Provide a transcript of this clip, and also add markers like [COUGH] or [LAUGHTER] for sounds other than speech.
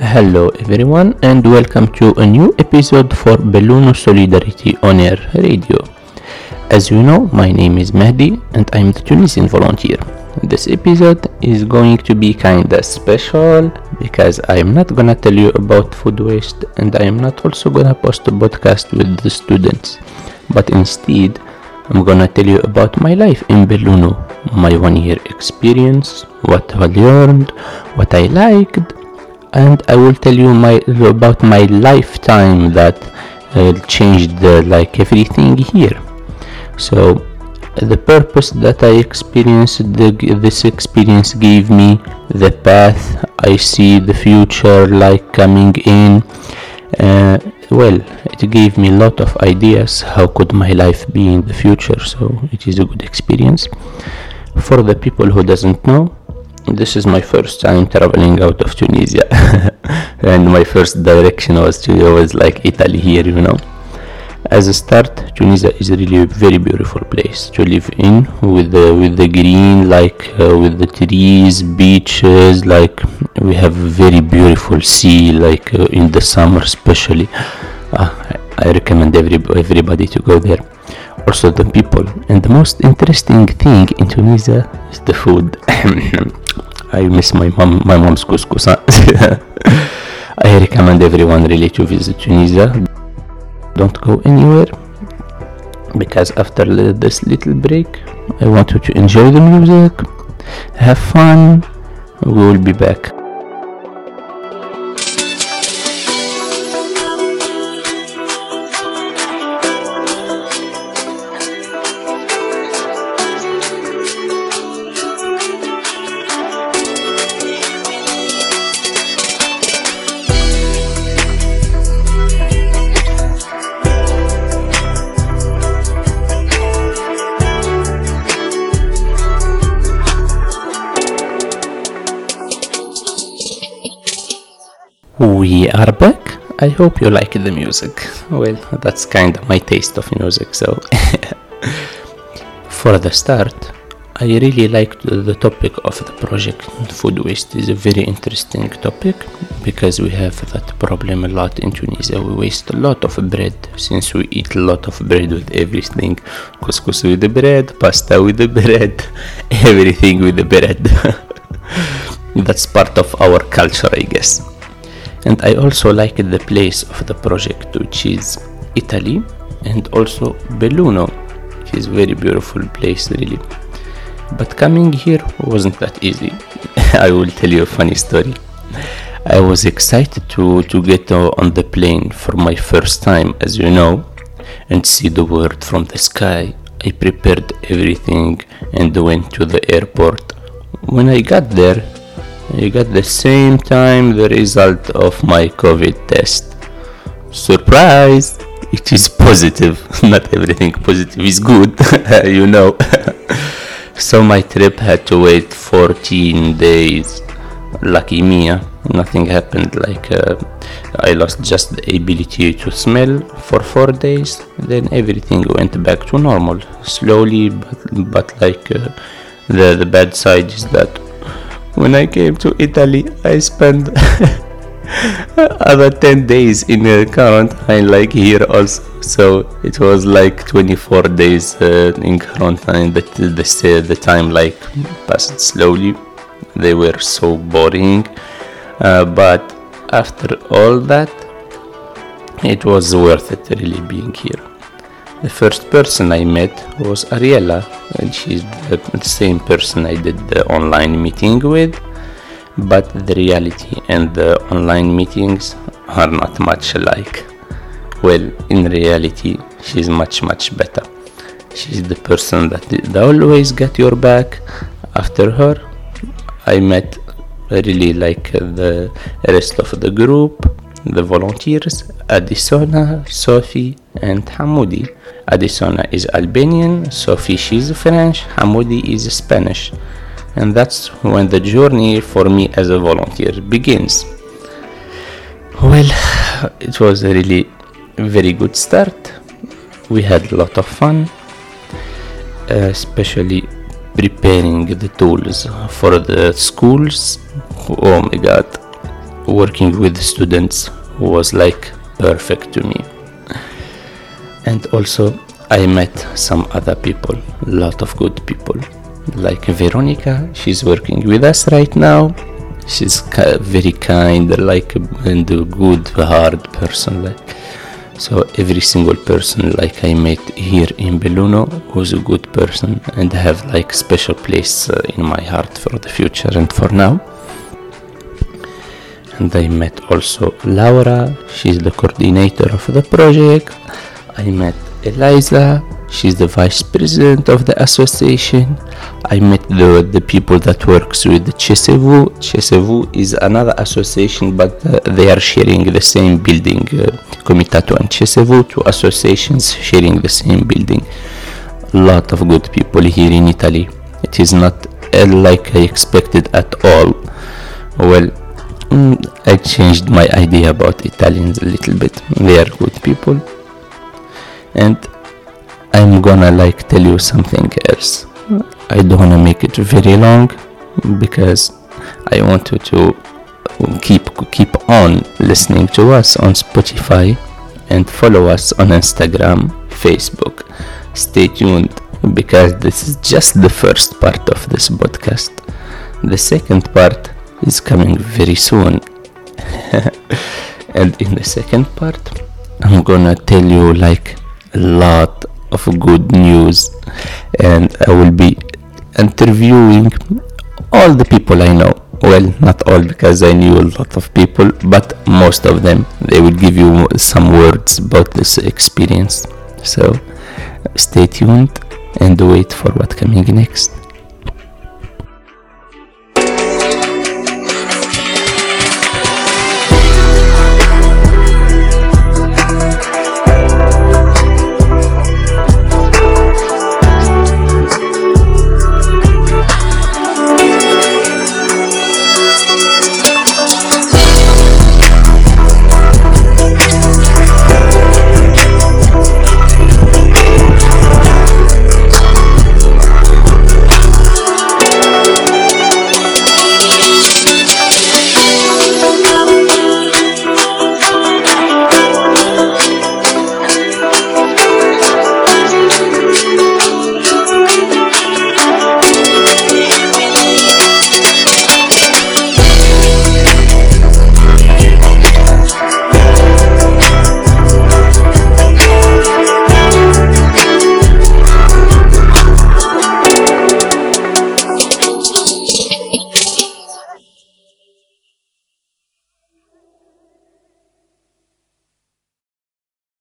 Hello everyone and welcome to a new episode for Belluno Solidarity On Air Radio. As you know, my name is Mehdi and I'm the Tunisian volunteer. This episode is going to be kinda special because I'm not gonna tell you about food waste and I am not also gonna post a podcast with the students, but instead I'm gonna tell you about my life in Belluno, my one year experience, what I learned, what I liked, and I will tell you my about my lifetime that uh, changed uh, like everything here. So the purpose that I experienced, the, this experience gave me the path. I see the future like coming in. Uh, well, it gave me a lot of ideas. How could my life be in the future? So it is a good experience. For the people who doesn't know, this is my first time traveling out of Tunisia, [LAUGHS] and my first direction was to was like Italy here, you know. As a start tunisia is really a very beautiful place to live in with the with the green like uh, with the trees beaches like we have very beautiful sea like uh, in the summer especially. Uh, I, I recommend every, everybody to go there. Also the people. And the most interesting thing in tunisia is the food [LAUGHS] i miss my mom my mom's couscous [LAUGHS] i recommend everyone really to visit tunisia. Don't go anywhere because after this little break I want you to enjoy the music have fun we will be back we are back. I hope you like the music. Well that's kind of my taste of music so [LAUGHS] for the start i really liked the topic of the project. Food waste is a very interesting topic because we have that problem a lot in tunisia. We waste a lot of bread since we eat a lot of bread with everything. Couscous with the bread pasta with the bread [LAUGHS] everything with the bread. [LAUGHS] That's part of our culture i guess and I also liked the place of the project which is Italy and also Belluno. Which is a very beautiful place really. But coming here wasn't that easy. [LAUGHS] I will tell you a funny story. I was excited to, to get on the plane for my first time as you know and see the world from the sky. I prepared everything and went to the airport. When I got there I got the same time the result of my COVID test. Surprise! It is positive. [LAUGHS] Not everything positive is good, [LAUGHS] you know. [LAUGHS] so my trip had to wait 14 days. Lucky me, nothing happened. Like uh, I lost just the ability to smell for four days. Then everything went back to normal, slowly, but but like uh, the the bad side is that when I came to Italy, I spent [LAUGHS] other 10 days in a quarantine, like here also. So it was like 24 days uh, in quarantine. That the, the, time like passed slowly. They were so boring. Uh, but after all that, it was worth it really being here. The first person I met was Ariella, and she's the, same person I did the online meeting with. But the reality and the online meetings are not much alike. Well, in reality, she's much, much better. She's the person that, that always got your back. After her, I met really like uh, the rest of the group, the volunteers, Adisona, Sophie, and Hamoudi. Adisona is Albanian, Sophie she's French, Hamoudi is Spanish. And that's when the journey for me as a volunteer begins. Well, it was a really very good start. We had a lot of fun, especially preparing the tools for the schools. Oh my god, working with students was like perfect to me and also I met some other people, a lot of good people, like Veronica. She's working with us right now. She's very kind, like and a good, hard person. Like so, every single person like I met here in Belluno was a good person and have like special place uh, in my heart for the future and for now. And I met also Laura. She's the coordinator of the project. I met Eliza, she's the vice president of the association. I met the, the people that works with Chesevu. Chesevu is another association, but uh, they are sharing the same building. Uh, Comitato and Chesevu, two associations sharing the same building. A lot of good people here in Italy. It is not uh, like I expected at all. Well, mm, I changed my idea about Italians a little bit. They are good people and I'm gonna like tell you something else. I don't wanna make it very long because I want you to keep keep on listening to us on Spotify and follow us on Instagram, Facebook. Stay tuned because this is just the first part of this podcast. The second part is coming very soon. [LAUGHS] and in the second part, I'm gonna tell you like a lot of good news and I will be interviewing all the people I know. Well, not all because I knew a lot of people, but most of them. They will give you some words about this experience. So stay tuned and wait for what coming next.